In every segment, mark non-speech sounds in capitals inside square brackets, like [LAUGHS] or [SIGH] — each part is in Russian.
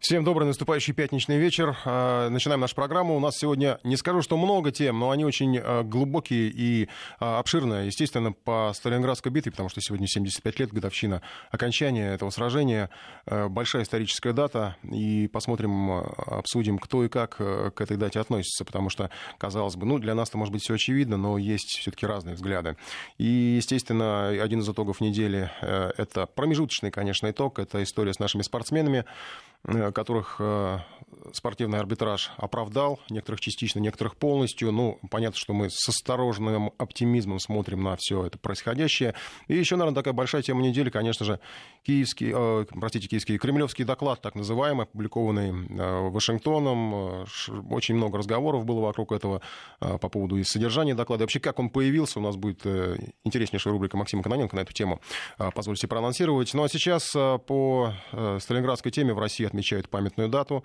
Всем добрый наступающий пятничный вечер. А, начинаем нашу программу. У нас сегодня, не скажу, что много тем, но они очень а, глубокие и а, обширные. Естественно, по Сталинградской битве, потому что сегодня 75 лет, годовщина окончания этого сражения. Большая историческая дата. И посмотрим, обсудим, кто и как к этой дате относится. Потому что, казалось бы, ну, для нас-то, может быть, все очевидно, но есть все-таки разные взгляды. И, естественно, один из итогов недели — это промежуточный, конечно, итог. Это история с нашими спортсменами. Э, которых э, спортивный арбитраж оправдал, некоторых частично, некоторых полностью. Ну, понятно, что мы с осторожным оптимизмом смотрим на все это происходящее. И еще, наверное, такая большая тема недели, конечно же, киевский, э, простите, киевский, кремлевский доклад, так называемый, опубликованный э, Вашингтоном. Очень много разговоров было вокруг этого э, по поводу и содержания доклада. И вообще, как он появился, у нас будет э, интереснейшая рубрика Максима Каноненко на эту тему. Э, позвольте проанонсировать. Ну, а сейчас э, по э, сталинградской теме в России отмечают памятную дату.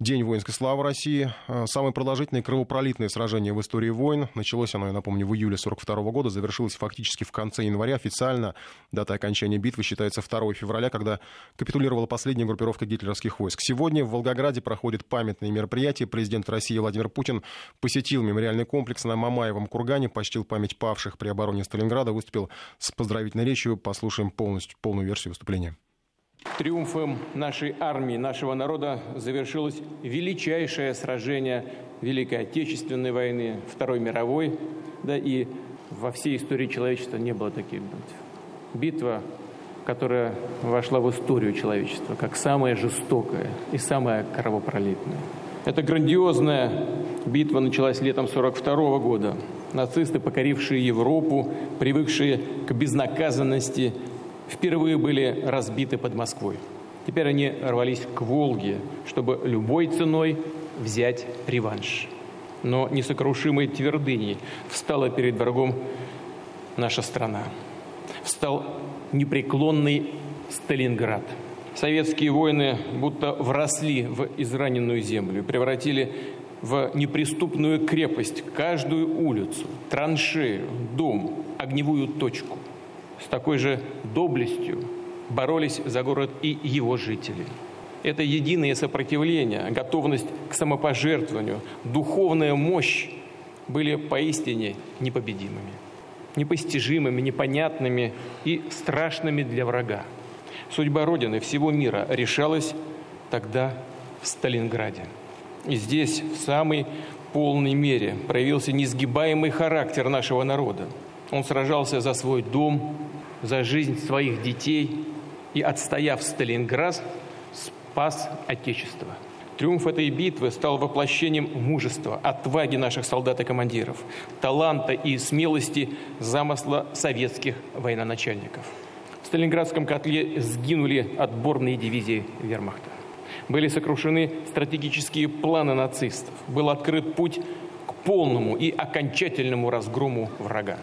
День воинской славы России. Э, самое продолжительное кровопролитное сражение в истории войн. Началось оно, я напомню, в июле 1942 года, завершилось фактически в конце января. Официально дата окончания битвы считается 2 февраля, когда капитулировала последняя группировка гитлеровских войск. Сегодня в Волгограде проходит памятное мероприятие. Президент России Владимир Путин посетил мемориальный комплекс на Мамаевом кургане, почтил память павших при обороне Сталинграда, выступил с поздравительной речью. Послушаем полностью, полную версию выступления. Триумфом нашей армии, нашего народа завершилось величайшее сражение Великой Отечественной войны, Второй мировой, да и во всей истории человечества не было таких битв. Битва, которая вошла в историю человечества как самая жестокая и самая кровопролитная. Эта грандиозная битва началась летом 1942 года. Нацисты, покорившие Европу, привыкшие к безнаказанности впервые были разбиты под Москвой. Теперь они рвались к Волге, чтобы любой ценой взять реванш. Но несокрушимой твердыней встала перед врагом наша страна. Встал непреклонный Сталинград. Советские воины будто вросли в израненную землю, превратили в неприступную крепость каждую улицу, траншею, дом, огневую точку – с такой же доблестью боролись за город и его жители. Это единое сопротивление, готовность к самопожертвованию, духовная мощь были поистине непобедимыми, непостижимыми, непонятными и страшными для врага. Судьба Родины всего мира решалась тогда в Сталинграде. И здесь в самой полной мере проявился несгибаемый характер нашего народа – он сражался за свой дом, за жизнь своих детей и, отстояв Сталинград, спас Отечество. Триумф этой битвы стал воплощением мужества, отваги наших солдат и командиров, таланта и смелости замысла советских военачальников. В Сталинградском котле сгинули отборные дивизии вермахта. Были сокрушены стратегические планы нацистов. Был открыт путь к полному и окончательному разгрому врага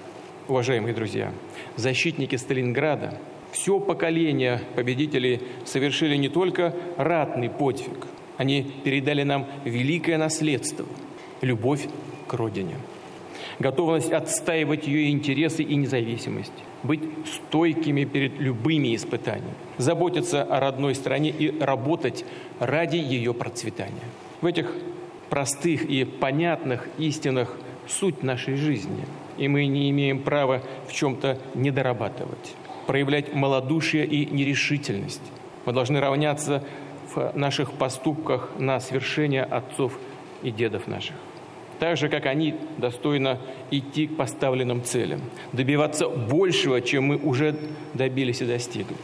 уважаемые друзья, защитники Сталинграда, все поколение победителей совершили не только ратный подвиг, они передали нам великое наследство – любовь к Родине, готовность отстаивать ее интересы и независимость, быть стойкими перед любыми испытаниями, заботиться о родной стране и работать ради ее процветания. В этих простых и понятных истинах суть нашей жизни – и мы не имеем права в чем-то недорабатывать, проявлять малодушие и нерешительность. Мы должны равняться в наших поступках на свершение отцов и дедов наших. Так же, как они достойно идти к поставленным целям, добиваться большего, чем мы уже добились и достигли.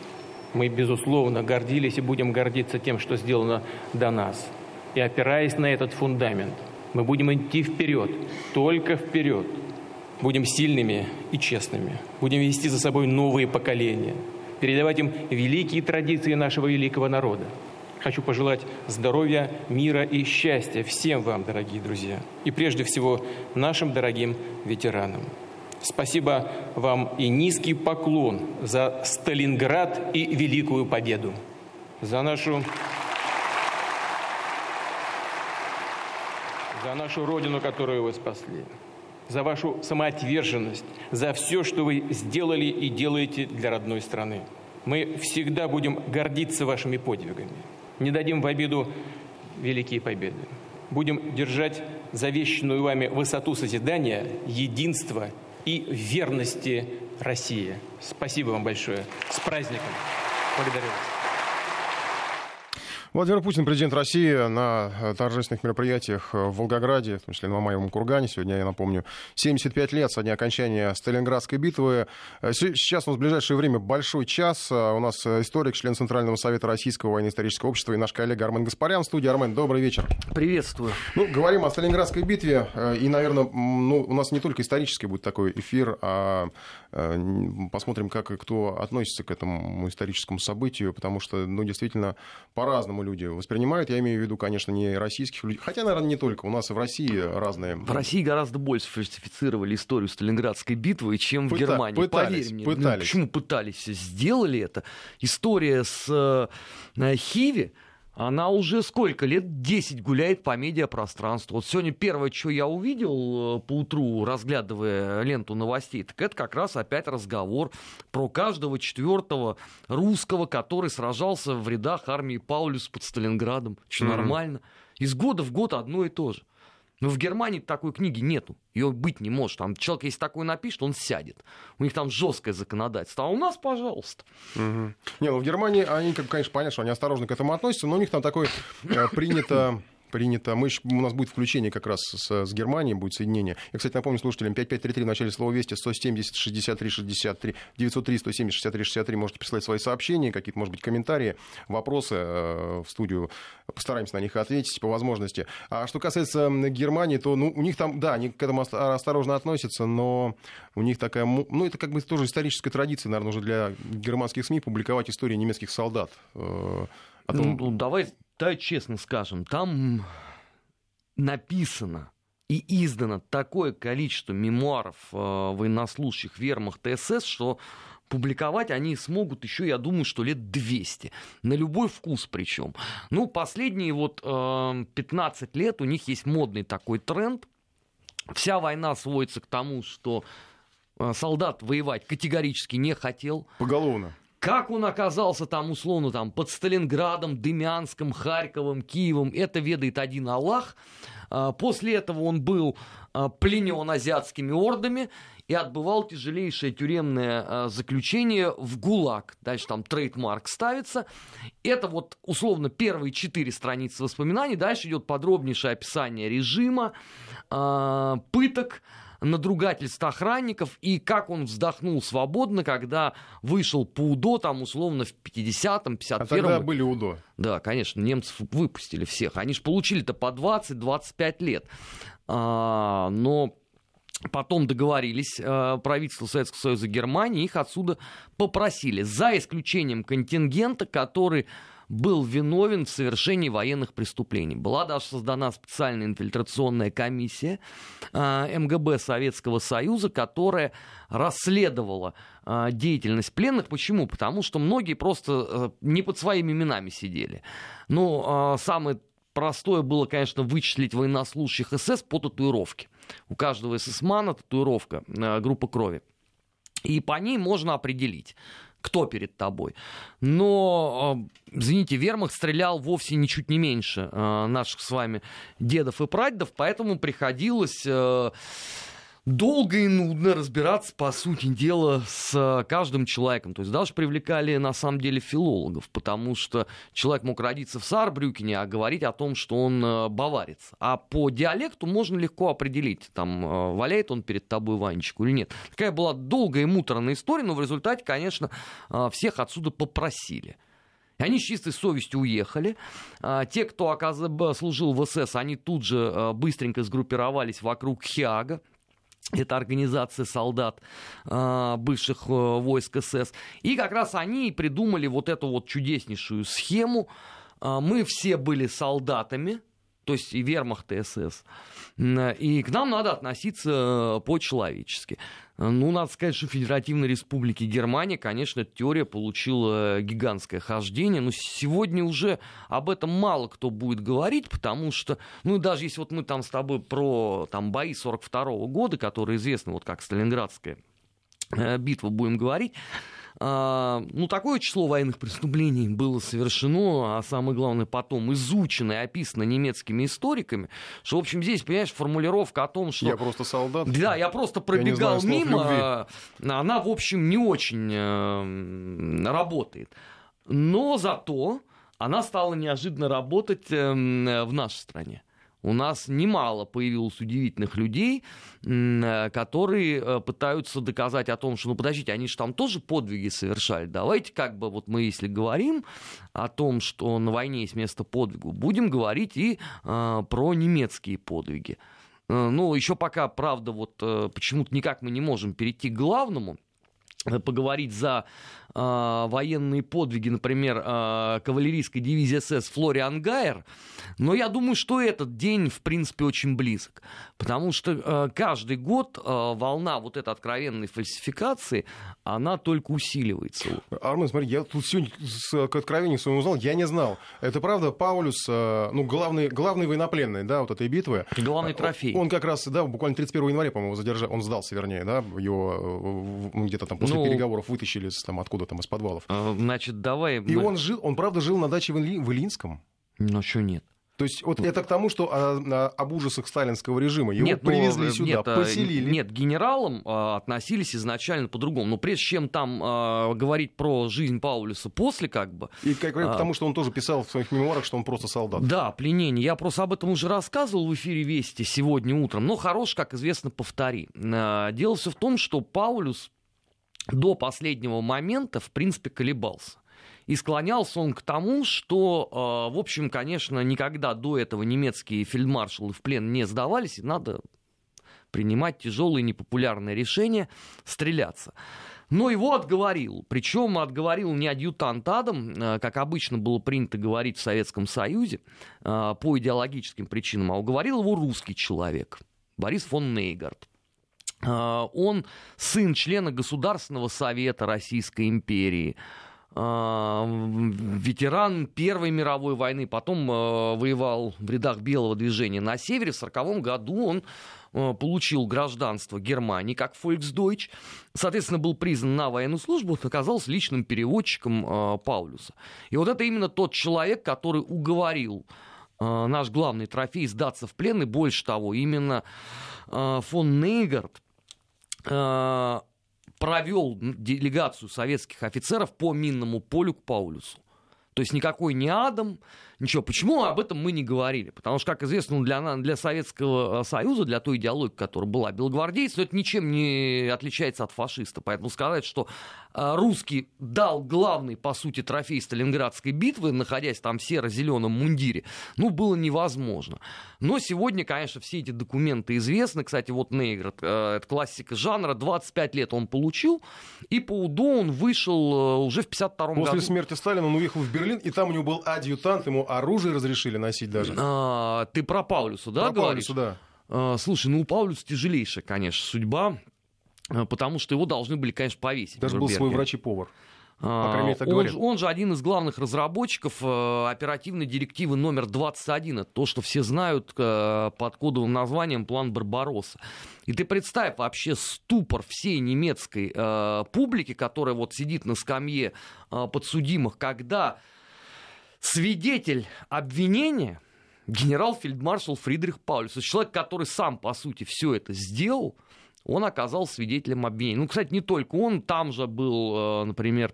Мы, безусловно, гордились и будем гордиться тем, что сделано до нас. И опираясь на этот фундамент, мы будем идти вперед, только вперед – Будем сильными и честными. Будем вести за собой новые поколения. Передавать им великие традиции нашего великого народа. Хочу пожелать здоровья, мира и счастья всем вам, дорогие друзья. И прежде всего нашим дорогим ветеранам. Спасибо вам и низкий поклон за Сталинград и Великую Победу. За нашу, за нашу Родину, которую вы спасли за вашу самоотверженность, за все, что вы сделали и делаете для родной страны. Мы всегда будем гордиться вашими подвигами. Не дадим в обиду великие победы. Будем держать завещанную вами высоту созидания, единства и верности России. Спасибо вам большое. С праздником. Благодарю вас. Владимир Путин, президент России, на э, торжественных мероприятиях э, в Волгограде, в том числе на Мамаевом кургане. Сегодня, я напомню, 75 лет со дня окончания Сталинградской битвы. Э, сейчас у нас в ближайшее время большой час. У нас историк, член Центрального совета Российского военно-исторического общества и наш коллега Армен Гаспарян в студии. Армен, добрый вечер. Приветствую. Ну, говорим о Сталинградской битве. И, наверное, ну, у нас не только исторический будет такой эфир, а посмотрим, как и кто относится к этому историческому событию, потому что, ну, действительно, по-разному люди воспринимают. Я имею в виду, конечно, не российских людей. Хотя, наверное, не только. У нас и в России разные... В России гораздо больше фальсифицировали историю Сталинградской битвы, чем Пыта... в Германии. Пытались, Поверь мне. Ну, пытались. Ну, почему пытались? Сделали это. История с э, Хиви она уже сколько лет? 10 гуляет по медиапространству. Вот сегодня первое, что я увидел э, по утру, разглядывая ленту новостей, так это как раз опять разговор про каждого четвертого русского, который сражался в рядах армии Паулюс под Сталинградом. Что mm-hmm. нормально. Из года в год одно и то же. Но в Германии такой книги нету. Ее быть не может. Там человек, если такой напишет, он сядет. У них там жесткое законодательство. А у нас, пожалуйста. Угу. Не, ну в Германии они, конечно, понятно, что они осторожно к этому относятся, но у них там такое э, принято принято. Мы, у нас будет включение как раз с, с Германией, будет соединение. Я, кстати, напомню слушателям, 5533 в начале слова «Вести», 170 63 63, 903 170 63 63. Можете присылать свои сообщения, какие-то, может быть, комментарии, вопросы э, в студию. Постараемся на них ответить по возможности. А что касается Германии, то ну, у них там, да, они к этому осторожно относятся, но у них такая, ну, это как бы тоже историческая традиция, наверное, уже для германских СМИ публиковать истории немецких солдат. Э, том... ну, давай да, честно скажем, там написано и издано такое количество мемуаров э, военнослужащих вермахта СС, что публиковать они смогут еще, я думаю, что лет 200. На любой вкус причем. Ну, последние вот э, 15 лет у них есть модный такой тренд. Вся война сводится к тому, что э, солдат воевать категорически не хотел. Поголовно. Как он оказался там, условно, там, под Сталинградом, Демянском, Харьковом, Киевом, это ведает один Аллах. А, после этого он был а, пленен азиатскими ордами и отбывал тяжелейшее тюремное а, заключение в ГУЛАГ. Дальше там трейдмарк ставится. Это вот условно первые четыре страницы воспоминаний. Дальше идет подробнейшее описание режима, пыток, надругательств охранников, и как он вздохнул свободно, когда вышел по УДО, там, условно, в 50-м, 51-м. А тогда были УДО. Да, конечно, немцев выпустили всех. Они же получили-то по 20-25 лет. А, но Потом договорились э, правительство Советского Союза Германии, их отсюда попросили, за исключением контингента, который был виновен в совершении военных преступлений. Была даже создана специальная инфильтрационная комиссия э, МГБ Советского Союза, которая расследовала э, деятельность пленных. Почему? Потому что многие просто э, не под своими именами сидели. Ну, э, самое простое было, конечно, вычислить военнослужащих СС по татуировке. У каждого ССМана татуировка, э, группа крови. И по ней можно определить, кто перед тобой. Но, э, извините, вермахт стрелял вовсе ничуть не меньше э, наших с вами дедов и прадедов, поэтому приходилось э, долго и нудно разбираться, по сути дела, с э, каждым человеком. То есть даже привлекали, на самом деле, филологов, потому что человек мог родиться в Саарбрюкене, а говорить о том, что он э, баварец. А по диалекту можно легко определить, там, э, валяет он перед тобой Ванечку или нет. Такая была долгая и муторная история, но в результате, конечно, всех отсюда попросили. И они с чистой совестью уехали. Те, кто служил в СС, они тут же быстренько сгруппировались вокруг Хиага, это организация солдат э, бывших э, войск СС. И как раз они придумали вот эту вот чудеснейшую схему. Э, мы все были солдатами, то есть и вермахт, и СС. И к нам надо относиться по-человечески. Ну, надо сказать, что в Федеративной Республике Германия, конечно, теория получила гигантское хождение, но сегодня уже об этом мало кто будет говорить, потому что, ну, даже если вот мы там с тобой про там, бои 42 года, которые известны вот как Сталинградская э, битва, будем говорить, ну, такое число военных преступлений было совершено, а самое главное, потом изучено и описано немецкими историками, что, в общем, здесь, понимаешь, формулировка о том, что... Я просто солдат. Да, я просто пробегал я знаю, мимо, она, в общем, не очень э, работает. Но зато она стала неожиданно работать э, в нашей стране у нас немало появилось удивительных людей, э, которые э, пытаются доказать о том, что, ну, подождите, они же там тоже подвиги совершали. Давайте как бы вот мы, если говорим о том, что на войне есть место подвигу, будем говорить и э, про немецкие подвиги. Э, ну, еще пока, правда, вот почему-то никак мы не можем перейти к главному, поговорить за э, военные подвиги, например, э, кавалерийской дивизии СС Флориан Гайер, но я думаю, что этот день, в принципе, очень близок, потому что э, каждый год э, волна вот этой откровенной фальсификации, она только усиливается. Армен, смотри, я тут сегодня с, к откровению своему узнал, я не знал. Это правда, Паулюс, э, ну, главный, главный военнопленный, да, вот этой битвы. Главный трофей. Он как раз, да, буквально 31 января, по-моему, задержал, он сдался, вернее, да, его где-то там после ну, переговоров вытащили там откуда там из подвалов. А, значит, давай... И он жил, он правда жил на даче в, Ильи, в Ильинском? Ну, что нет? То есть вот это к тому, что а, а, об ужасах сталинского режима. Его нет, привезли но, сюда, нет, э, поселили. Нет, генералам а, относились изначально по-другому. Но прежде чем там а, говорить про жизнь Паулюса после как бы... И как, а, потому что он тоже писал в своих мемуарах, что он просто солдат. Да, пленение. Я просто об этом уже рассказывал в эфире Вести сегодня утром. Но хорош, как известно, повтори. А, дело все в том, что Паулюс до последнего момента, в принципе, колебался. И склонялся он к тому, что, э, в общем, конечно, никогда до этого немецкие фельдмаршалы в плен не сдавались, и надо принимать тяжелые непопулярные решения, стреляться. Но его отговорил. Причем отговорил не адъютант Адам, э, как обычно было принято говорить в Советском Союзе, э, по идеологическим причинам, а уговорил его русский человек, Борис фон Нейгард. Он сын члена Государственного совета Российской империи, а, ветеран Первой мировой войны, потом а, воевал в рядах Белого движения на севере. В 1940 году он а, получил гражданство Германии как Volksdeutsch, соответственно, был признан на военную службу, оказался личным переводчиком Паулюса. И вот это именно тот человек, который уговорил наш главный трофей сдаться в плен, и больше того, именно фон Нейгард провел делегацию советских офицеров по минному полю к Паулюсу. То есть никакой не Адам, ничего. Почему об этом мы не говорили? Потому что, как известно, ну, для, для Советского э, Союза, для той идеологии, которая была белогвардейцем, это ничем не отличается от фашиста. Поэтому сказать, что э, русский дал главный, по сути, трофей Сталинградской битвы, находясь там в серо-зеленом мундире, ну, было невозможно. Но сегодня, конечно, все эти документы известны. Кстати, вот Нейград, э, это классика жанра, 25 лет он получил, и по УДО он вышел уже в 52 году. После смерти Сталина он уехал в Берлин, и там у него был адъютант, ему оружие разрешили носить даже. А, ты про Паулюса, да, про говоришь? Паулюса, да. А, слушай, ну у Паулюса тяжелейшая, конечно, судьба, а, потому что его должны были, конечно, повесить. Даже был свой врач и повар. По крайней мере, так он, же, он же один из главных разработчиков э, оперативной директивы номер 21. то, что все знают э, под кодовым названием «План Барбаросса». И ты представь вообще ступор всей немецкой э, публики, которая вот сидит на скамье подсудимых, когда свидетель обвинения генерал-фельдмаршал Фридрих Паулюс, человек, который сам, по сути, все это сделал, он оказался свидетелем обвинения. Ну, кстати, не только он, там же был, например,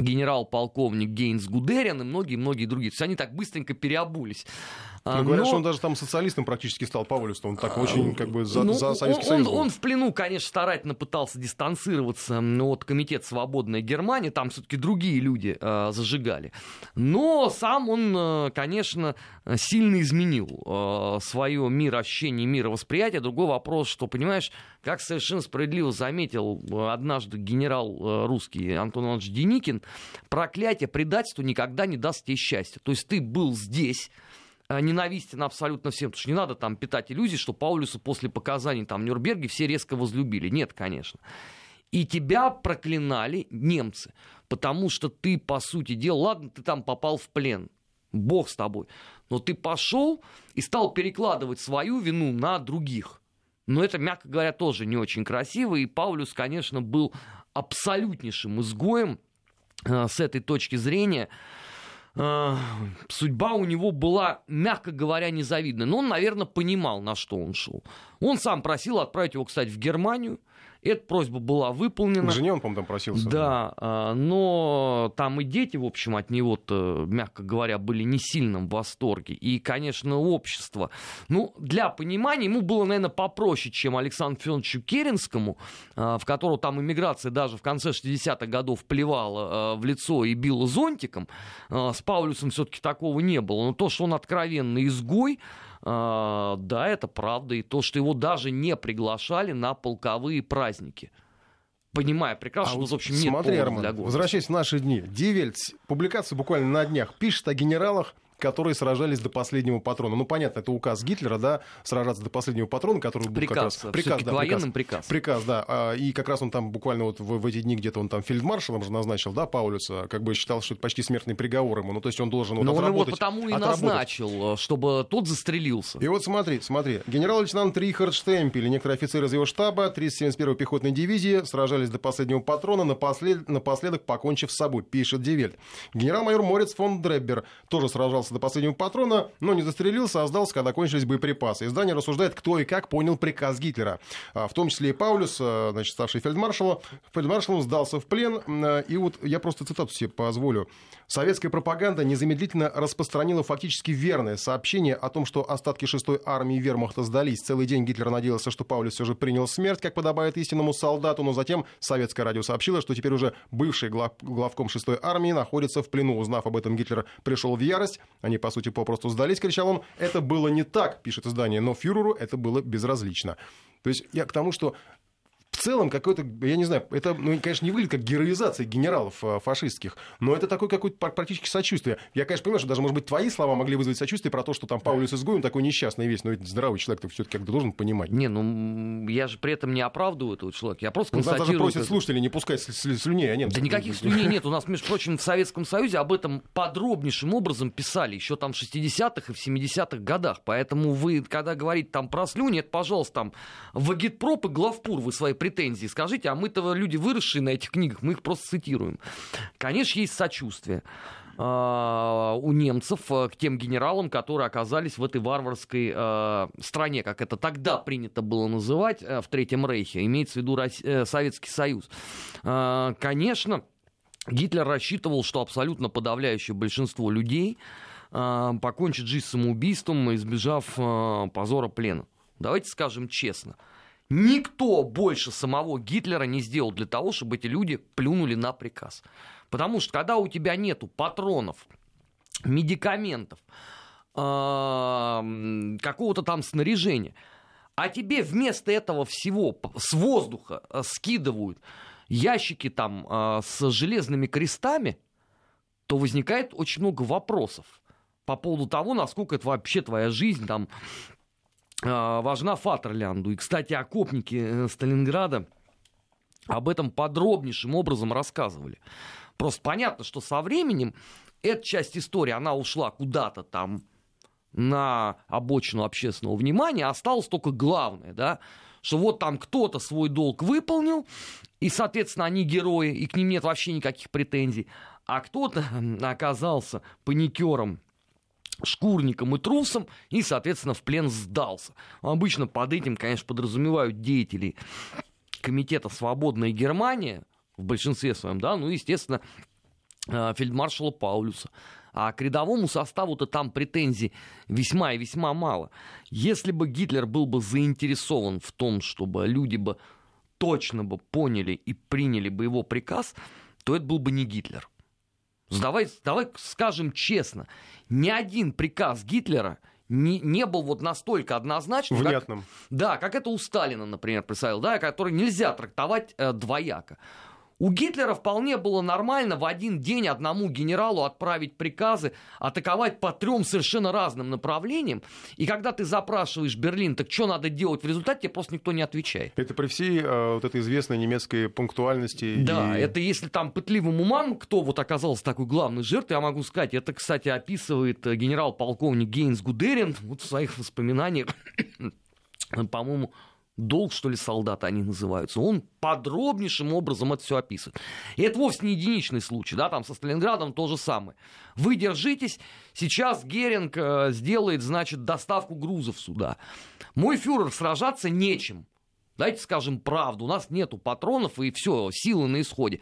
генерал-полковник Гейнс Гудериан и многие-многие другие. То есть они так быстренько переобулись. Ну, говорят, Но... что он даже там социалистом практически стал, Павлюс, он так очень как бы за, ну, за Советский он, Союз. Он, он в плену, конечно, старательно пытался дистанцироваться от Комитета «Свободная Германия», там все-таки другие люди э, зажигали. Но сам он, конечно, сильно изменил э, свое мироощущение, мировосприятие. Другой вопрос, что, понимаешь, как совершенно справедливо заметил однажды генерал э, русский Антон Иванович Деникин, проклятие, предательство никогда не даст тебе счастья. То есть ты был здесь, ненавистен абсолютно всем, потому что не надо там питать иллюзии, что Паулюса после показаний там в Нюрнберге все резко возлюбили. Нет, конечно. И тебя проклинали немцы, потому что ты, по сути дела, ладно, ты там попал в плен, бог с тобой, но ты пошел и стал перекладывать свою вину на других. Но это, мягко говоря, тоже не очень красиво, и Паулюс, конечно, был абсолютнейшим изгоем с этой точки зрения. Судьба у него была, мягко говоря, незавидная. Но он, наверное, понимал, на что он шел. Он сам просил отправить его, кстати, в Германию. Эта просьба была выполнена. К жене он, по-моему, там просился. Да, а, но там и дети, в общем, от него-то, мягко говоря, были не сильно в восторге. И, конечно, общество. Ну, для понимания, ему было, наверное, попроще, чем Александру Федоровичу Керенскому, а, в которого там иммиграция даже в конце 60-х годов плевала а, в лицо и била зонтиком. С Паулюсом все-таки такого не было. Но то, что он откровенный изгой, да, это правда. И то, что его даже не приглашали на полковые праздники. Понимая прекрасно, а что, в общем, нет смотри, Арман, для Возвращаясь в наши дни. Дивельц, публикация буквально на днях, пишет о генералах, которые сражались до последнего патрона. Ну, понятно, это указ Гитлера, да, сражаться до последнего патрона, который был приказ, как раз... Приказ, да, военным приказ. Приказ, да. А, и как раз он там буквально вот в, в эти дни где-то он там фельдмаршалом же назначил, да, Паулюса, как бы считал, что это почти смертный приговор ему. Ну, то есть он должен вот Но он его потому и назначил, чтобы тот застрелился. И вот смотри, смотри. Генерал-лейтенант Рихард Штемпель и некоторые офицеры из его штаба 371-й пехотной дивизии сражались до последнего патрона, напослед... напоследок покончив с собой, пишет Die Welt. Генерал-майор Мориц фон Дреббер тоже сражался до последнего патрона, но не застрелился, а сдался, когда кончились боеприпасы. Издание рассуждает, кто и как понял приказ Гитлера. А, в том числе и Паулюс, а, значит, старший фельдмаршал, фельдмаршалом сдался в плен. А, и вот я просто цитату себе позволю. Советская пропаганда незамедлительно распространила фактически верное сообщение о том, что остатки 6-й армии вермахта сдались. Целый день Гитлер надеялся, что Паулюс все же принял смерть, как подобает истинному солдату, но затем советское радио сообщило, что теперь уже бывший глав, главком 6-й армии находится в плену. Узнав об этом, Гитлер пришел в ярость. Они, по сути, попросту сдались, кричал он. Это было не так, пишет издание, но фюреру это было безразлично. То есть я к тому, что целом какой-то, я не знаю, это, ну, конечно, не выглядит как героизация генералов э, фашистских, но это такое какое-то практически сочувствие. Я, конечно, понимаю, что даже, может быть, твои слова могли вызвать сочувствие про то, что там Паулюс изгой, он такой несчастный весь, но ведь здравый человек ты все-таки как-то должен понимать. Не, ну, я же при этом не оправдываю этого человека, я просто ну, констатирую... Нас даже просят слушателей не пускать слюней, а нет. Да никаких слюней нет, у нас, между прочим, в Советском Союзе об этом подробнейшим образом писали еще там в 60-х и в 70-х годах, поэтому вы, когда говорите там про слюни, это, пожалуйста, там в Агитпроп и Главпур вы свои претензии скажите, а мы-то люди, выросшие на этих книгах, мы их просто цитируем. Конечно, есть сочувствие а, у немцев э, к тем генералам, которые оказались в этой варварской э, стране, как это тогда принято было называть э, в Третьем Рейхе, имеется в виду Россия, Советский Союз. А, конечно, Гитлер рассчитывал, что абсолютно подавляющее большинство людей покончит жизнь самоубийством, избежав позора плена. Давайте скажем честно – Никто больше самого Гитлера не сделал для того, чтобы эти люди плюнули на приказ. Потому что когда у тебя нету патронов, медикаментов, какого-то там снаряжения, а тебе вместо этого всего с воздуха э, скидывают ящики там э, с железными крестами, то возникает очень много вопросов по поводу того, насколько это вообще твоя жизнь там важна Фатерлянду. И, кстати, окопники э, Сталинграда об этом подробнейшим образом рассказывали. Просто понятно, что со временем эта часть истории, она ушла куда-то там на обочину общественного внимания, осталось только главное, да, что вот там кто-то свой долг выполнил, и, соответственно, они герои, и к ним нет вообще никаких претензий, а кто-то оказался паникером шкурником и трусом и, соответственно, в плен сдался. Обычно под этим, конечно, подразумевают деятелей комитета «Свободная Германия», в большинстве своем, да, ну, естественно, э, фельдмаршала Паулюса. А к рядовому составу-то там претензий весьма и весьма мало. Если бы Гитлер был бы заинтересован в том, чтобы люди бы точно бы поняли и приняли бы его приказ, то это был бы не Гитлер. Давай, давай скажем честно, ни один приказ Гитлера не, не был вот настолько однозначным. Внятным. Как, да, как это у Сталина, например, представил, да, который нельзя трактовать э, двояко. У Гитлера вполне было нормально в один день одному генералу отправить приказы атаковать по трем совершенно разным направлениям. И когда ты запрашиваешь Берлин, так что надо делать в результате, тебе просто никто не отвечает. Это при всей э, вот этой известной немецкой пунктуальности. Да, и... это если там пытливым умам, кто вот оказался такой главной жертвой, я могу сказать, это, кстати, описывает э, генерал-полковник Гейнс Гудерин вот в своих воспоминаниях, [COUGHS] по-моему, долг, что ли, солдата они называются, он подробнейшим образом это все описывает. И это вовсе не единичный случай, да, там со Сталинградом то же самое. Вы держитесь, сейчас Геринг э, сделает, значит, доставку грузов сюда. Мой фюрер, сражаться нечем. Дайте скажем правду, у нас нету патронов и все, силы на исходе.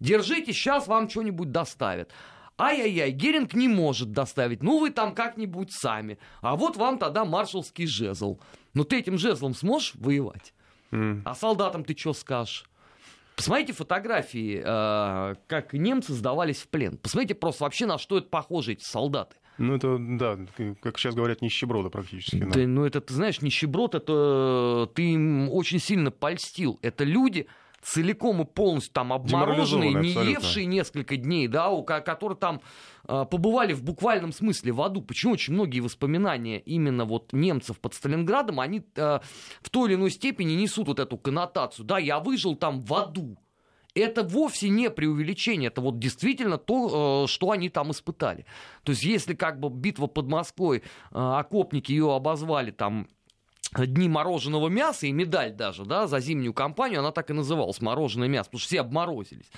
Держитесь, сейчас вам что-нибудь доставят. Ай-яй-яй, Геринг не может доставить, ну вы там как-нибудь сами. А вот вам тогда маршалский жезл. Ну ты этим жезлом сможешь воевать? Mm. А солдатам ты что скажешь? Посмотрите фотографии, э, как немцы сдавались в плен. Посмотрите просто вообще на что это похоже, эти солдаты. Ну, это, да, как сейчас говорят, нищеброда практически. Да. Да, ну, это, ты знаешь, нищеброд, это ты им очень сильно польстил. Это люди, целиком и полностью там обмороженные, не евшие несколько дней, да, у, которые там э, побывали в буквальном смысле в аду. Почему очень многие воспоминания именно вот немцев под Сталинградом, они э, в той или иной степени несут вот эту коннотацию. Да, я выжил там в аду. Это вовсе не преувеличение, это вот действительно то, э, что они там испытали. То есть если как бы битва под Москвой, э, окопники ее обозвали там дни мороженого мяса и медаль даже, да, за зимнюю кампанию, она так и называлась, мороженое мясо, потому что все обморозились,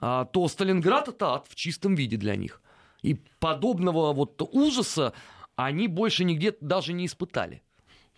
а, то Сталинград это ад в чистом виде для них. И подобного вот ужаса они больше нигде даже не испытали.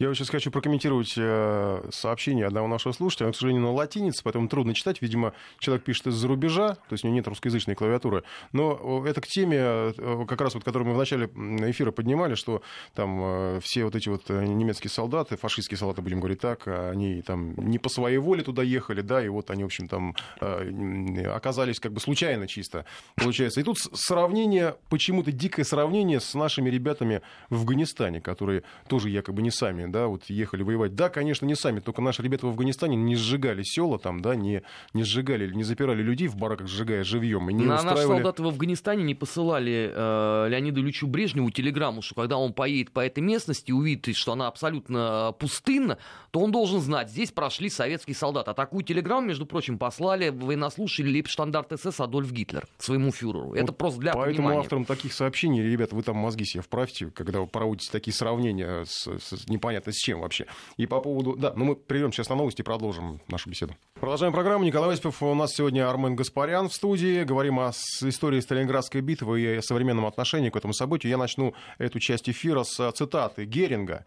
Я сейчас хочу прокомментировать э, сообщение одного нашего слушателя. Он, к сожалению, на латинице, поэтому трудно читать. Видимо, человек пишет из-за рубежа, то есть у него нет русскоязычной клавиатуры. Но это к теме, э, как раз вот, которую мы в начале эфира поднимали, что там э, все вот эти вот немецкие солдаты, фашистские солдаты, будем говорить так, они там не по своей воле туда ехали, да, и вот они, в общем, там оказались как бы случайно чисто, получается. И тут сравнение, почему-то дикое сравнение с нашими ребятами в Афганистане, которые тоже якобы не сами да, вот ехали воевать. Да, конечно, не сами, только наши ребята в Афганистане не сжигали села там, да, не, не сжигали, не запирали людей в бараках, сжигая живьем. И не На устраивали... наши солдаты в Афганистане не посылали э, Леониду Ильичу Брежневу телеграмму, что когда он поедет по этой местности и увидит, что она абсолютно пустынна, то он должен знать, здесь прошли советские солдаты. А такую телеграмму, между прочим, послали военнослушатель Лейбштандарт СС Адольф Гитлер своему фюреру. Это вот просто для Поэтому понимания. авторам таких сообщений, ребята, вы там мозги себе вправьте, когда вы проводите такие сравнения с, с непонятными непонятно с чем вообще. И по поводу... Да, ну мы придем сейчас на новости и продолжим нашу беседу. Продолжаем программу. Николай Осипов, у нас сегодня Армен Гаспарян в студии. Говорим о истории Сталинградской битвы и о современном отношении к этому событию. Я начну эту часть эфира с цитаты Геринга.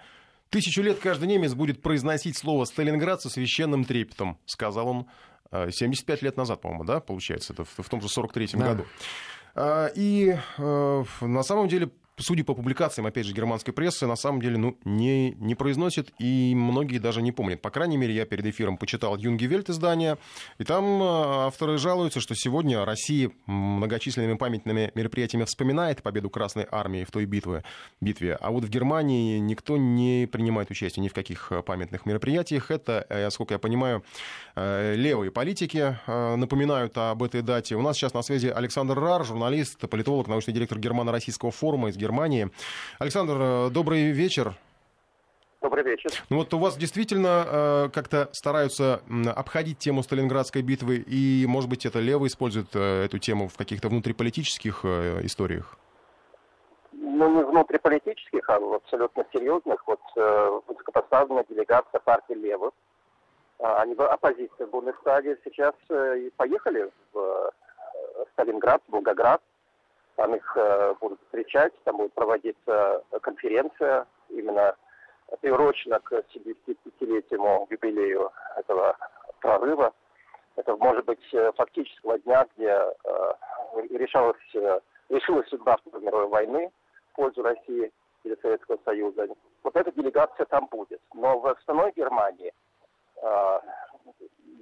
«Тысячу лет каждый немец будет произносить слово «Сталинград» со священным трепетом», сказал он 75 э, лет назад, по-моему, да, получается, это в, том же 43-м да. году. А, и э, на самом деле судя по публикациям, опять же, германской прессы, на самом деле, ну, не, не произносит, и многие даже не помнят. По крайней мере, я перед эфиром почитал Юнги Вельт издание, и там э, авторы жалуются, что сегодня Россия многочисленными памятными мероприятиями вспоминает победу Красной Армии в той битве, битве, а вот в Германии никто не принимает участие ни в каких памятных мероприятиях. Это, э, сколько я понимаю, э, левые политики напоминают об этой дате. У нас сейчас на связи Александр Рар, журналист, политолог, научный директор Германо-Российского форума из Германии Германии. Александр, э, добрый вечер. Добрый вечер. Ну вот у вас действительно э, как-то стараются обходить тему Сталинградской битвы, и, может быть, это лево использует э, эту тему в каких-то внутриполитических э, историях? Ну, не внутриполитических, а абсолютно серьезных. Вот э, высокопоставленная делегация партии левых, э, они в оппозиции в Бундестаге сейчас э, поехали в э, Сталинград, Волгоград, там их э, будут встречать, там будет проводиться конференция именно приурочена к 75-летнему юбилею этого прорыва. Это может быть э, фактического дня, где э, решалась, решилась судьба Второй мировой войны в пользу России или Советского Союза. Вот эта делегация там будет. Но в остальной Германии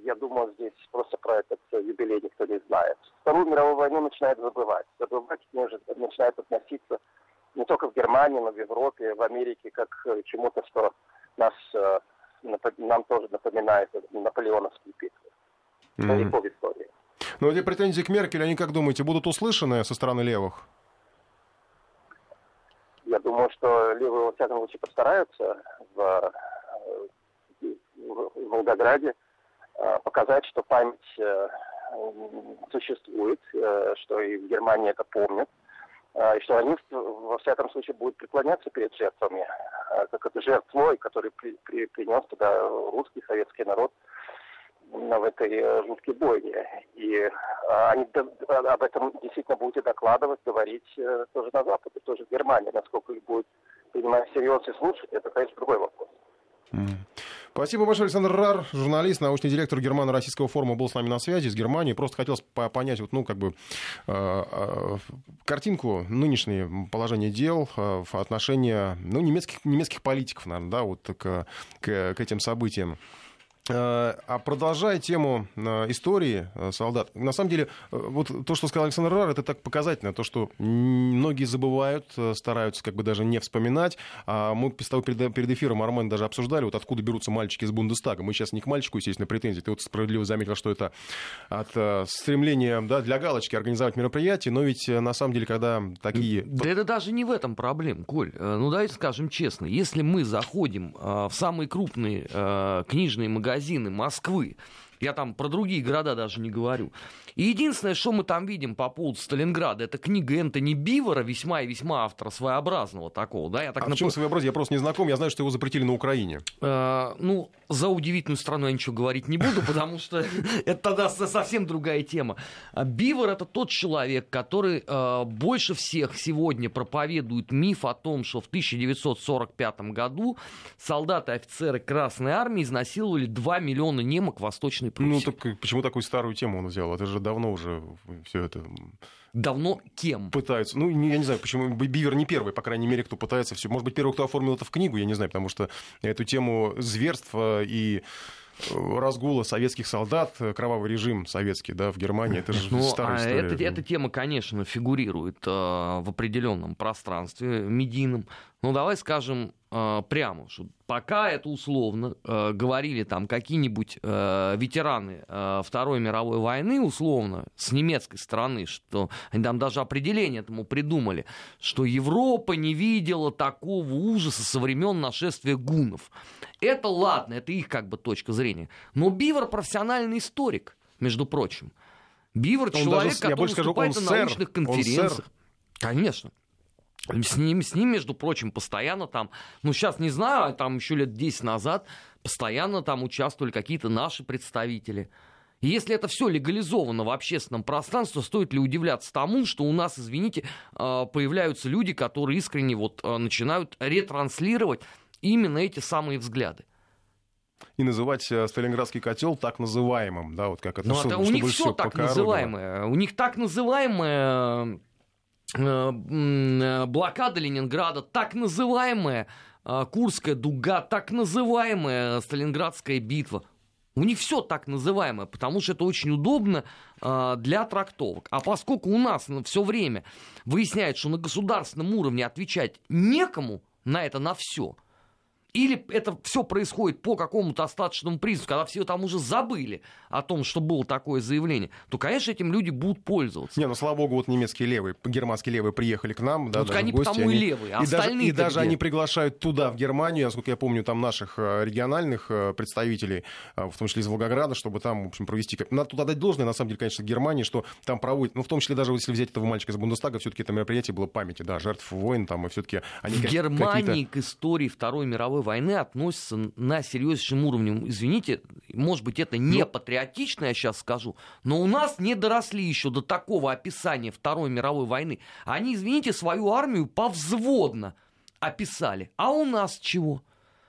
я думаю, здесь просто про этот э, юбилей никто не знает. Вторую мировую войну начинают забывать. Забывать к ней же начинают относиться не только в Германии, но и в Европе, в Америке, как к чему-то, что нас, э, нам тоже напоминает наполеоновские битвы. Далеко mm-hmm. в истории. Но эти претензии к Меркель, они, как думаете, будут услышаны со стороны левых? Я думаю, что левые, во всяком случае, постараются в, э, в Волгограде Э, показать, что память э, существует, э, что и в Германии это помнят. и что они, во всяком случае, будут преклоняться перед жертвами, как это жертвой, который при, при, принес туда русский советский народ в этой э, жуткой бойне. И они об этом действительно будут докладывать, говорить э, тоже на Западе, тоже в Германии, насколько их будет принимать всерьез и слушать, это, конечно, другой вопрос. Спасибо большое, Александр Рар, журналист, научный директор Германо-Российского форума, был с нами на связи из Германии. Просто хотелось понять, вот, ну, как бы, э, э, картинку нынешнее положение дел э, в отношении, ну, немецких, немецких политиков, наверное, да, вот к, к, к этим событиям. Э, а продолжая тему э, истории э, солдат, на самом деле, вот то, что сказал Александр Рар, это так показательно, то, что многие забывают, стараются как бы даже не вспоминать. А мы перед эфиром Армен даже обсуждали, вот откуда берутся мальчики из Бундестага. Мы сейчас не к мальчику, естественно, претензии. Ты вот справедливо заметил, что это от стремления да, для галочки организовать мероприятие, но ведь на самом деле, когда такие... Да это даже не в этом проблема, Коль. Ну давайте скажем честно, если мы заходим в самые крупные книжные магазины, магазины Москвы. Я там про другие города даже не говорю. И единственное, что мы там видим по поводу Сталинграда, это книга Энтони Бивора, весьма и весьма автора своеобразного такого. Да? Я так а нап... в чем своеобразие? Я просто не знаком, я знаю, что его запретили на Украине. Э, ну, за удивительную страну я ничего говорить не буду, потому что [LAUGHS] это тогда совсем другая тема. А Бивор это тот человек, который э, больше всех сегодня проповедует миф о том, что в 1945 году солдаты и офицеры Красной Армии изнасиловали 2 миллиона немок в Восточной Пруссии. Ну, так почему такую старую тему он взял? Это же давно уже все это... Давно кем? Пытаются. Ну, я не знаю, почему Бивер не первый, по крайней мере, кто пытается все. Может быть, первый, кто оформил это в книгу, я не знаю, потому что эту тему зверства и разгула советских солдат, кровавый режим советский, да, в Германии, это же ну, старая а история. Это, эта тема, конечно, фигурирует э, в определенном пространстве медийном. Ну, давай скажем э, прямо, что пока это условно, э, говорили там какие-нибудь э, ветераны э, Второй мировой войны, условно, с немецкой стороны, что они там даже определение этому придумали, что Европа не видела такого ужаса со времен нашествия гунов. Это ладно, это их как бы точка зрения. Но Бивер профессиональный историк, между прочим. Бивер он человек, даже, который выступает скажу, на научных конференциях. Конечно. С ним, с ним, между прочим, постоянно там, ну, сейчас не знаю, а там еще лет 10 назад, постоянно там участвовали какие-то наши представители. И если это все легализовано в общественном пространстве, то стоит ли удивляться тому, что у нас, извините, а, появляются люди, которые искренне вот а, начинают ретранслировать именно эти самые взгляды и называть э, Сталинградский котел так называемым, да, вот как это, ну, это у них все так называемое. У них так называемое блокада Ленинграда, так называемая э, Курская дуга, так называемая Сталинградская битва. У них все так называемое, потому что это очень удобно для трактовок. А поскольку у нас все время выясняется, что на государственном уровне отвечать некому на это на все – или это все происходит по какому-то остаточному признаку, когда все там уже забыли о том, что было такое заявление, то, конечно, этим люди будут пользоваться. Не, ну, слава богу, вот немецкие левые, германские левые приехали к нам. Да, вот они гости, потому они... и левые, а и даже, и даже они приглашают туда, в Германию, насколько я помню, там наших э, региональных э, представителей, э, в том числе из Волгограда, чтобы там, в общем, провести... Надо туда дать должное, на самом деле, конечно, Германии, что там проводят, ну, в том числе даже если взять этого мальчика из Бундестага, все-таки это мероприятие было памяти, да, жертв войн там, и все-таки они... В Германии к истории Второй мировой войны относятся на серьезнейшем уровне. Извините, может быть, это не. Ну. патриотично, я сейчас скажу, но у нас не доросли еще до такого описания Второй мировой войны. Они, извините, свою армию повзводно описали. А у нас чего?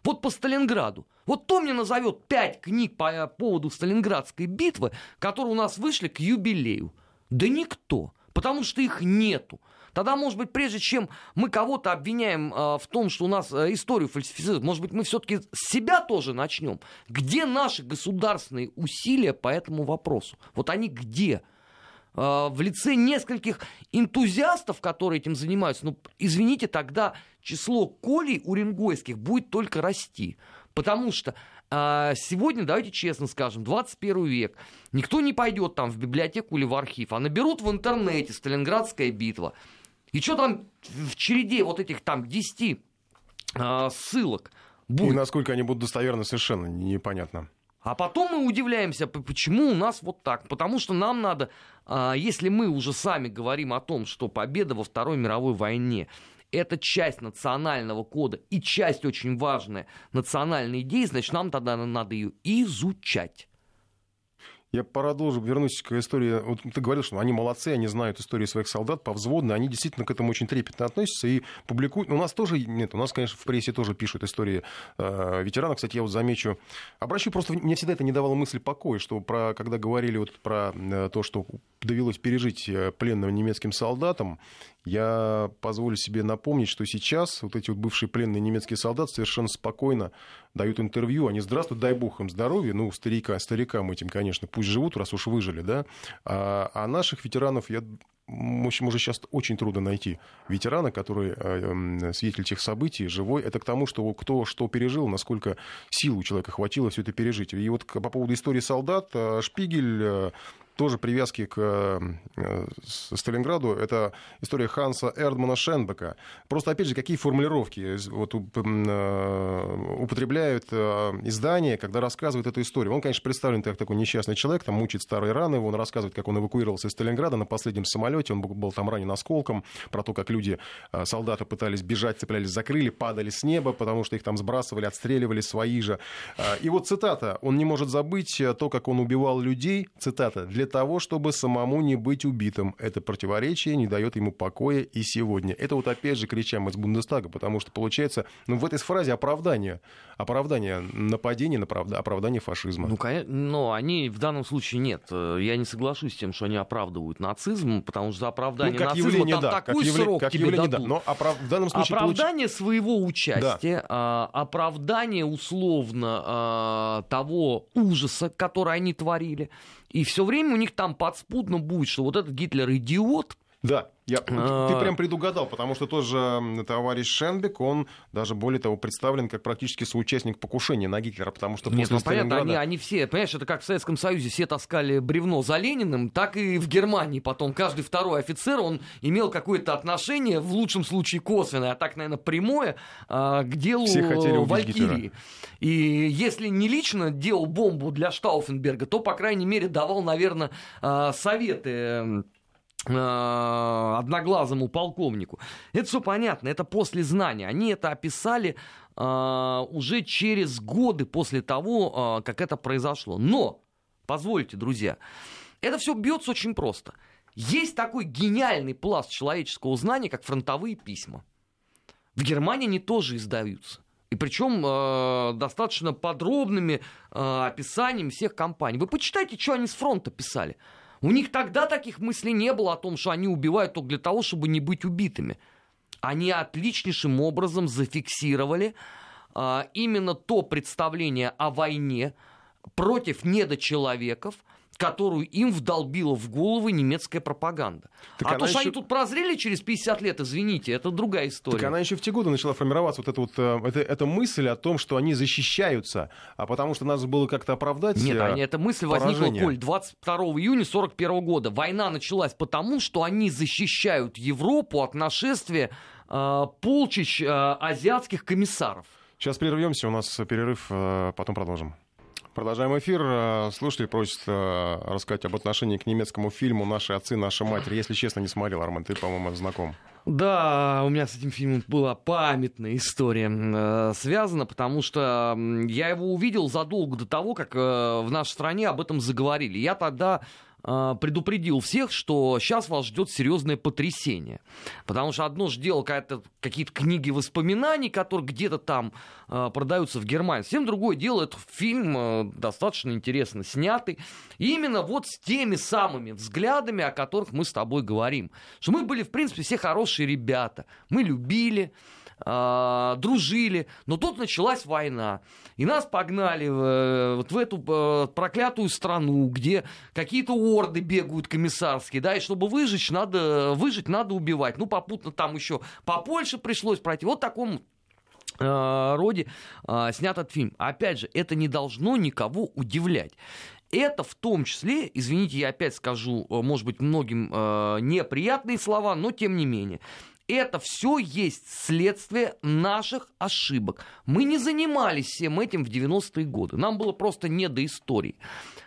Вот по Сталинграду. Вот кто мне назовет пять книг по поводу Сталинградской битвы, которые у нас вышли к юбилею? Да никто, потому что их нету. Тогда, может быть, прежде чем мы кого-то обвиняем э, в том, что у нас э, историю фальсифицируют, может быть, мы все-таки с себя тоже начнем. Где наши государственные усилия по этому вопросу? Вот они где? Э, в лице нескольких энтузиастов, которые этим занимаются, ну, извините, тогда число колей уренгойских будет только расти. Потому что а сегодня, давайте честно скажем, 21 век. Никто не пойдет там в библиотеку или в архив, а наберут в интернете «Сталинградская битва». И что там в череде вот этих там 10 а, ссылок будет? И насколько они будут достоверны, совершенно непонятно. А потом мы удивляемся, почему у нас вот так. Потому что нам надо, а, если мы уже сами говорим о том, что победа во Второй мировой войне это часть национального кода и часть очень важная национальной идеи, значит, нам тогда надо ее изучать. Я продолжу, вернусь к истории. Вот ты говорил, что они молодцы, они знают историю своих солдат повзводно, они действительно к этому очень трепетно относятся и публикуют. У нас тоже нет, у нас, конечно, в прессе тоже пишут истории э, ветеранов. Кстати, я вот замечу, обращу просто, мне всегда это не давало мысли покоя, что про, когда говорили вот про э, то, что довелось пережить э, пленным немецким солдатам, я позволю себе напомнить, что сейчас вот эти вот бывшие пленные немецкие солдаты совершенно спокойно дают интервью. Они здравствуют, дай бог им здоровья. Ну, старика, старикам этим, конечно, пусть живут, раз уж выжили, да. А, а наших ветеранов, я в общем, уже сейчас очень трудно найти ветерана, который э, свидетель тех событий, живой. Это к тому, что кто что пережил, насколько сил у человека хватило все это пережить. И вот по поводу истории солдат, э, Шпигель э, тоже привязки к э, Сталинграду, это история Ханса Эрдмана Шенбека. Просто, опять же, какие формулировки вот, э, употребляют э, издания, когда рассказывают эту историю. Он, конечно, представлен как такой несчастный человек, там мучает старые раны, он рассказывает, как он эвакуировался из Сталинграда на последнем самолете, он был там ранен осколком, про то, как люди, солдаты пытались бежать, цеплялись за крылья, падали с неба, потому что их там сбрасывали, отстреливали свои же. И вот цитата, он не может забыть то, как он убивал людей, цитата, для того, чтобы самому не быть убитым. Это противоречие не дает ему покоя и сегодня. Это вот опять же кричам из Бундестага, потому что получается, ну, в этой фразе оправдание. Оправдание нападения, оправдание фашизма. Ну, конечно, но они в данном случае нет. Я не соглашусь с тем, что они оправдывают нацизм, потому что оправдание ну, как нацизма явление, там да, такой как срок как тебе явление, дадут. Да. Но оправ... в данном случае оправдание получ... своего участия, да. оправдание условно а, того ужаса, который они творили, и все время у них там подспудно будет, что вот этот Гитлер идиот. Да. Я, а... Ты прям предугадал, потому что тоже товарищ Шенбек, он даже более того представлен как практически соучастник покушения на Гитлера, потому что Нет, после ну, понятно, они, они все, понимаешь, это как в Советском Союзе все таскали бревно за Лениным, так и в Германии потом каждый второй офицер, он имел какое-то отношение, в лучшем случае косвенное, а так, наверное, прямое, а, к делу Валькирии. И если не лично делал бомбу для Штауфенберга, то, по крайней мере, давал, наверное, а, советы одноглазому полковнику. Это все понятно, это после знания. Они это описали э, уже через годы после того, э, как это произошло. Но, позвольте, друзья, это все бьется очень просто. Есть такой гениальный пласт человеческого знания, как фронтовые письма. В Германии они тоже издаются. И причем э, достаточно подробными э, описаниями всех компаний. Вы почитайте, что они с фронта писали. У них тогда таких мыслей не было о том, что они убивают только для того, чтобы не быть убитыми. Они отличнейшим образом зафиксировали а, именно то представление о войне против недочеловеков, которую им вдолбила в головы немецкая пропаганда. Так а то, еще... что они тут прозрели через 50 лет, извините, это другая история. Так она еще в те годы начала формироваться, вот эта, вот, э, эта, эта мысль о том, что они защищаются, а потому что надо было как-то оправдать Нет, э, они, эта мысль поражение. возникла, Коль, 22 июня 1941 года. Война началась потому, что они защищают Европу от нашествия э, полчищ э, азиатских комиссаров. Сейчас прервемся, у нас перерыв, э, потом продолжим. Продолжаем эфир. Э, слушатели просят э, рассказать об отношении к немецкому фильму «Наши отцы, наша матери». Если честно, не смотрел, Арман, ты, по-моему, знаком. Да, у меня с этим фильмом была памятная история э, связана, потому что я его увидел задолго до того, как в нашей стране об этом заговорили. Я тогда предупредил всех, что сейчас вас ждет серьезное потрясение. Потому что одно же дело какие-то книги воспоминаний, которые где-то там э, продаются в Германии. Совсем другое дело, это фильм э, достаточно интересно снятый. Именно вот с теми самыми взглядами, о которых мы с тобой говорим. Что мы были, в принципе, все хорошие ребята. Мы любили, дружили, но тут началась война. И нас погнали э, вот в эту э, проклятую страну, где какие-то орды бегают комиссарские, да, и чтобы выжить, надо, выжить, надо убивать. Ну, попутно там еще по Польше пришлось пройти. Вот таком э, роде э, снят этот фильм. Опять же, это не должно никого удивлять. Это в том числе, извините, я опять скажу, может быть, многим э, неприятные слова, но тем не менее, это все есть следствие наших ошибок. Мы не занимались всем этим в 90-е годы. Нам было просто не до истории.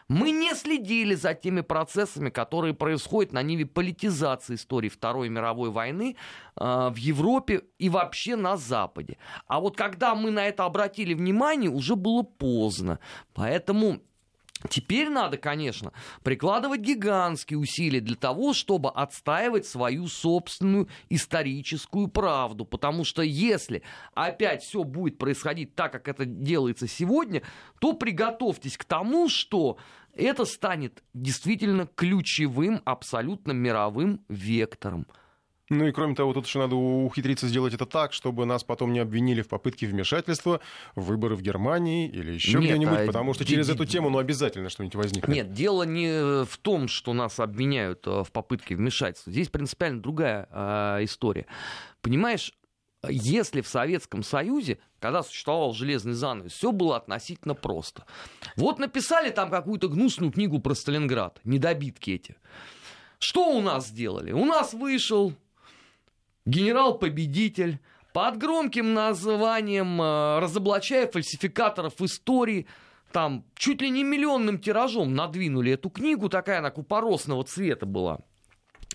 Мы не следили за теми процессами, которые происходят на ниве политизации истории Второй мировой войны э, в Европе и вообще на Западе. А вот когда мы на это обратили внимание, уже было поздно. Поэтому Теперь надо, конечно, прикладывать гигантские усилия для того, чтобы отстаивать свою собственную историческую правду. Потому что если опять все будет происходить так, как это делается сегодня, то приготовьтесь к тому, что это станет действительно ключевым, абсолютно мировым вектором. Ну и кроме того, тут еще надо ухитриться сделать это так, чтобы нас потом не обвинили в попытке вмешательства в выборы в Германии или еще где-нибудь, а... потому что через эту тему ну, обязательно что-нибудь возникнет. Нет, дело не в том, что нас обвиняют э, в попытке вмешательства. Здесь принципиально другая э, история. Понимаешь, если в Советском Союзе, когда существовал железный занавес, все было относительно просто. Вот написали там какую-то гнусную книгу про Сталинград, недобитки эти. Что у нас сделали? У нас вышел генерал-победитель, под громким названием э, «Разоблачая фальсификаторов истории», там чуть ли не миллионным тиражом надвинули эту книгу, такая она купоросного цвета была.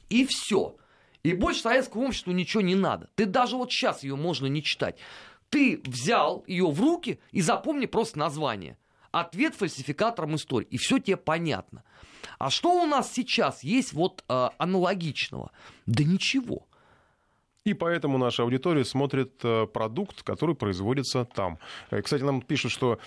И все. И больше советскому обществу ничего не надо. Ты даже вот сейчас ее можно не читать. Ты взял ее в руки и запомни просто название. Ответ фальсификаторам истории. И все тебе понятно. А что у нас сейчас есть вот э, аналогичного? Да ничего. И поэтому наша аудитория смотрит э, продукт, который производится там. Э, кстати, нам пишут, что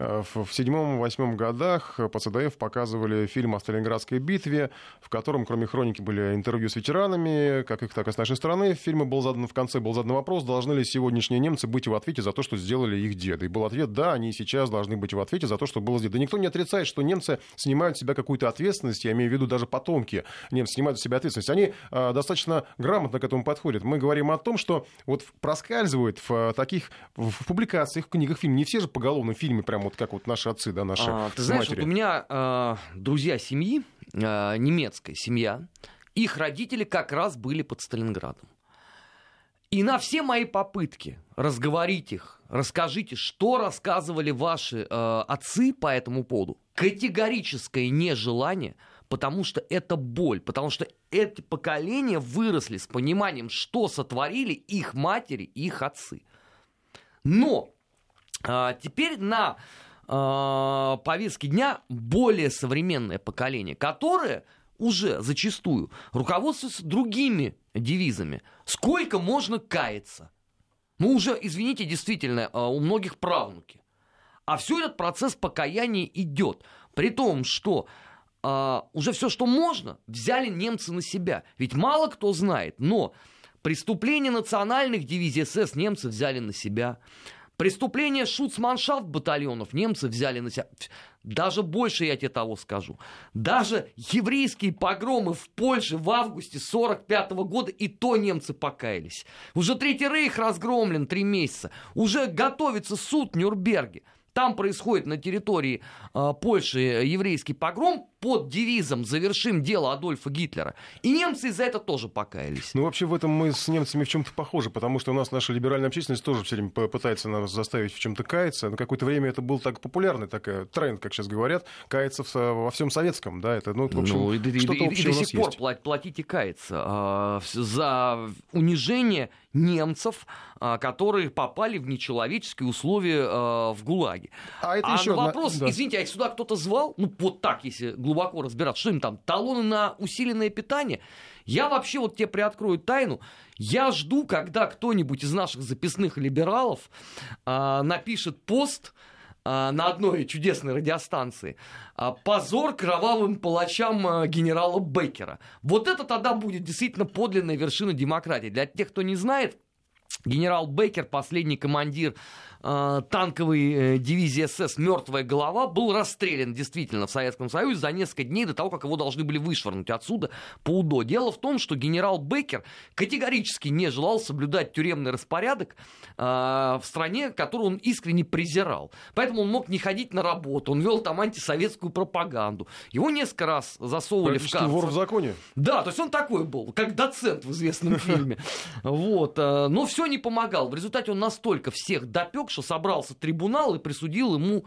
в седьмом-восьмом годах по ЦДФ показывали фильм о Сталинградской битве, в котором, кроме хроники, были интервью с ветеранами, как их, так и с нашей страны. В фильме был задан, в конце был задан вопрос, должны ли сегодняшние немцы быть в ответе за то, что сделали их деды. И был ответ, да, они сейчас должны быть в ответе за то, что было сделано. Да никто не отрицает, что немцы снимают с себя какую-то ответственность, я имею в виду даже потомки немцы снимают с себя ответственность. Они э, достаточно грамотно к этому подходят. Мы говорим о том, что вот проскальзывает в э, таких в публикациях, в книгах, фильмах. Не все же поголовно фильмы, прям вот как вот наши отцы, да, наши а, Ты знаешь, вот у меня э, друзья семьи, э, немецкая семья, их родители как раз были под Сталинградом. И на все мои попытки разговорить их, расскажите, что рассказывали ваши э, отцы по этому поводу, категорическое нежелание – потому что это боль, потому что эти поколения выросли с пониманием, что сотворили их матери, их отцы. Но а, теперь на а, повестке дня более современное поколение, которое уже зачастую руководствуется другими девизами. Сколько можно каяться? Ну, уже, извините, действительно, а, у многих правнуки. А все этот процесс покаяния идет. При том, что а, уже все, что можно, взяли немцы на себя. Ведь мало кто знает, но преступления национальных дивизий СС немцы взяли на себя. Преступления шуцманшафт батальонов немцы взяли на себя. Даже больше я тебе того скажу. Даже еврейские погромы в Польше в августе 45 года и то немцы покаялись. Уже Третий Рейх разгромлен три месяца. Уже готовится суд в Нюрнберге. Там происходит на территории э, Польши еврейский погром под девизом «Завершим дело Адольфа Гитлера». И немцы из-за это тоже покаялись. Ну, вообще в этом мы с немцами в чем-то похожи, потому что у нас наша либеральная общественность тоже все время пытается нас заставить в чем-то каяться. На какое-то время это был так популярный такой тренд, как сейчас говорят, каяться во всем советском. Да, это, ну, в общем, ну, и, и, и, и до сих пор есть. платить и каяться э, за унижение немцев, а, которые попали в нечеловеческие условия а, в ГУЛАГе. А, это а еще на вопрос, да. извините, а их сюда кто-то звал? Ну, вот так, если глубоко разбираться. Что им там, талоны на усиленное питание? Я вообще вот тебе приоткрою тайну. Я жду, когда кто-нибудь из наших записных либералов а, напишет пост, на одной чудесной радиостанции. Позор кровавым палачам генерала Беккера. Вот это тогда будет действительно подлинная вершина демократии. Для тех, кто не знает, Генерал Беккер, последний командир э, танковой э, дивизии СС «Мертвая голова», был расстрелян действительно в Советском Союзе за несколько дней до того, как его должны были вышвырнуть отсюда по УДО. Дело в том, что генерал Беккер категорически не желал соблюдать тюремный распорядок э, в стране, которую он искренне презирал. Поэтому он мог не ходить на работу, он вел там антисоветскую пропаганду. Его несколько раз засовывали в карцер. вор в законе? Да, то есть он такой был, как доцент в известном [LAUGHS] фильме. Вот. э, Но все не помогал. В результате он настолько всех допек, что собрался трибунал и присудил ему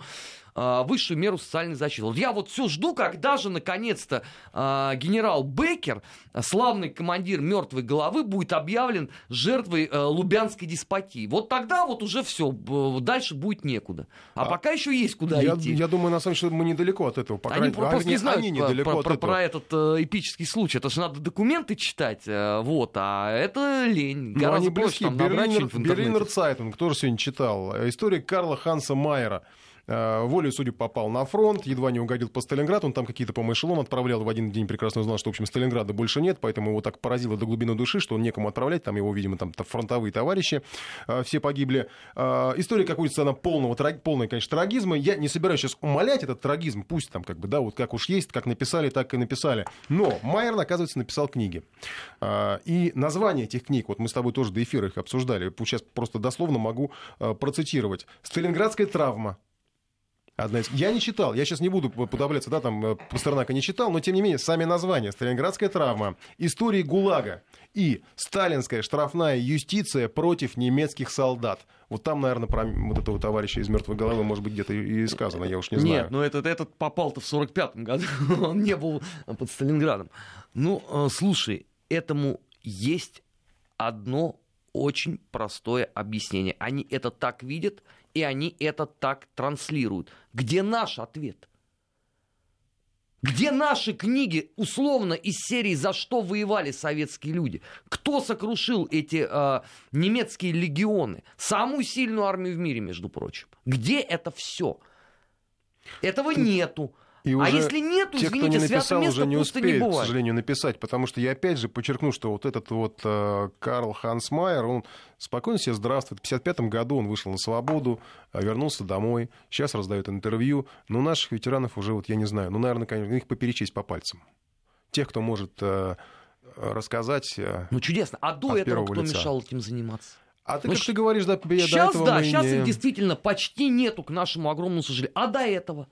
высшую меру социальной защиты. Вот я вот все жду, когда же наконец-то а, генерал Беккер, славный командир мертвой головы, будет объявлен жертвой а, лубянской деспотии. Вот тогда вот уже все, дальше будет некуда. А, А пока еще есть куда Я, идти. я думаю, на самом деле, мы недалеко от этого. По Они крайней- про- просто не они- знают они про, недалеко про- от про- этого. про этот э, эпический случай. Это же надо документы читать, э, вот, а это лень. Ну, Гораздо они проще близки. Berliner. Berliner Zeitung тоже сегодня читал. История Карла Ханса Майера. Э, Волей судеб попал на фронт, едва не угодил по Сталинград, он там какие-то, по-моему, отправлял, в один день прекрасно узнал, что, в общем, Сталинграда больше нет, поэтому его так поразило до глубины души, что он некому отправлять, там его, видимо, там та- фронтовые товарищи э, все погибли. Э, История какой-то она полного, полной, конечно, трагизма. Я не собираюсь сейчас умолять этот трагизм, пусть там, как бы, да, вот как уж есть, как написали, так и написали. Но Майер, оказывается, написал книги. И название этих книг, вот мы с тобой тоже до эфира их обсуждали, сейчас просто дословно могу процитировать. «Сталинградская травма». Одна из... Я не читал, я сейчас не буду подавляться, да, там э, Пастернака не читал, но тем не менее, сами названия «Сталинградская травма», «Истории ГУЛАГа» и «Сталинская штрафная юстиция против немецких солдат». Вот там, наверное, про вот этого товарища из мертвой головы, может быть, где-то и сказано, я уж не знаю. Нет, ну этот, этот попал-то в 45-м году, [LAUGHS] он не был под Сталинградом. Ну, э, слушай, этому есть одно очень простое объяснение. Они это так видят, и они это так транслируют. Где наш ответ? Где наши книги, условно, из серии «За что воевали советские люди»? Кто сокрушил эти э, немецкие легионы? Самую сильную армию в мире, между прочим. Где это все? Этого нету. И а если нету, те, кто извините, не святое написал, место уже не успеет, не к сожалению, написать, потому что я опять же подчеркну, что вот этот вот э, Карл Хансмайер, он спокойно себе здравствует. В 55 году он вышел на свободу, э, вернулся домой, сейчас раздает интервью. Но наших ветеранов уже, вот я не знаю, ну, наверное, конечно, их поперечесть по пальцам. Тех, кто может э, рассказать... э, Ну чудесно. А до этого кто лица. мешал этим заниматься? А ты, Ну, как ты говоришь, да, я до Сейчас, этого да, сейчас не- их действительно почти нету, к нашему огромному сожалению. А до этого?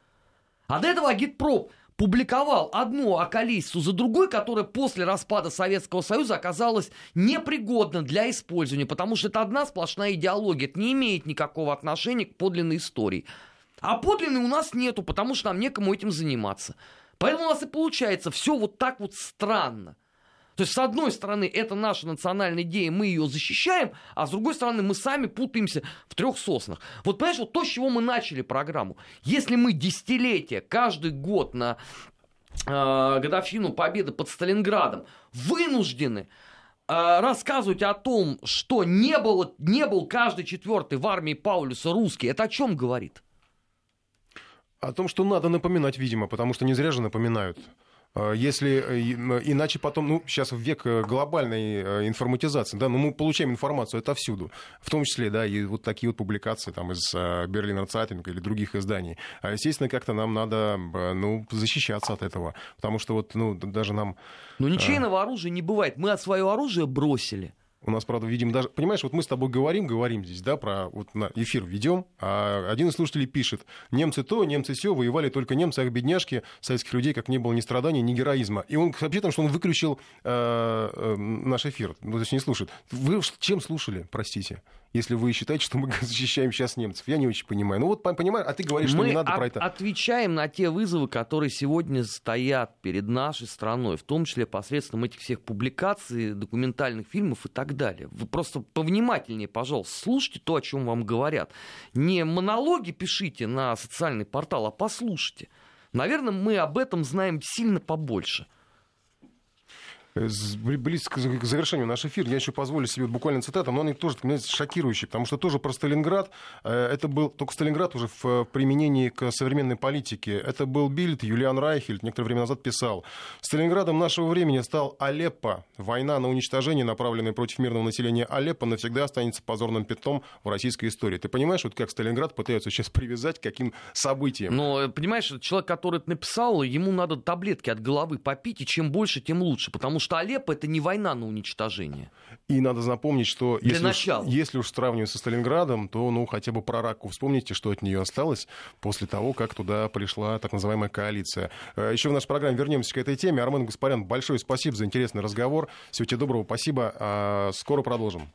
А до этого Агитпроп публиковал одну околесицу за другой, которая после распада Советского Союза оказалась непригодна для использования, потому что это одна сплошная идеология, это не имеет никакого отношения к подлинной истории. А подлинной у нас нету, потому что нам некому этим заниматься. Поэтому у нас и получается все вот так вот странно. То есть, с одной стороны, это наша национальная идея, мы ее защищаем, а с другой стороны, мы сами путаемся в трех соснах. Вот понимаешь, вот то, с чего мы начали программу. Если мы десятилетия, каждый год на э, годовщину победы под Сталинградом вынуждены э, рассказывать о том, что не, было, не был каждый четвертый в армии Паулюса русский, это о чем говорит? О том, что надо напоминать, видимо, потому что не зря же напоминают. А, Если э, иначе потом, ну, сейчас в век э, глобальной э, информатизации, да, но мы получаем информацию отовсюду, в том числе, да, и вот такие вот публикации там из Берлинер Цайтинга или других изданий. А, естественно, как-то нам надо, ну, защищаться от этого, потому что вот, ну, даже нам Но ничейного оружия не бывает. Мы свое оружие бросили. У нас, правда, видим даже... Понимаешь, вот мы с тобой говорим, говорим здесь, да, про... Вот на эфир ведем, а один из слушателей пишет, немцы то, немцы все, воевали только немцы, ах, бедняжки, советских людей, как не было ни страданий, ни героизма. И он вообще там, что он выключил э, э, наш эфир, ну, то есть не слушает. Вы чем слушали, простите, если вы считаете, что мы [LAUGHS] защищаем сейчас немцев? Я не очень понимаю. Ну вот, по- понимаю, а ты говоришь, что Мы не надо от- про это... отвечаем на те вызовы, которые сегодня стоят перед нашей страной, в том числе посредством этих всех публикаций, документальных фильмов и так далее. Вы просто повнимательнее, пожалуйста, слушайте то, о чем вам говорят. Не монологи пишите на социальный портал, а послушайте. Наверное, мы об этом знаем сильно побольше. Близко к завершению наш эфир. Я еще позволю себе буквально цитату, но они тоже, знаете, шокирующие, потому что тоже про Сталинград. Э, это был только Сталинград уже в применении к современной политике. Это был Бильд, Юлиан Райхельд некоторое время назад писал. Сталинградом нашего времени стал Алеппо. Война на уничтожение, направленная против мирного населения Алеппо, навсегда останется позорным пятном в российской истории. Ты понимаешь, вот как Сталинград пытаются сейчас привязать к каким событиям? Но, понимаешь, человек, который это написал, ему надо таблетки от головы попить, и чем больше, тем лучше, потому что Алеппо это не война на уничтожение. И надо запомнить, что если уж, если уж сравнивать со Сталинградом, то ну хотя бы про Раку вспомните, что от нее осталось после того, как туда пришла так называемая коалиция. Э, Еще в нашей программе вернемся к этой теме. Армен Гаспарян, большое спасибо за интересный разговор. Всего тебе доброго, спасибо. А, скоро продолжим.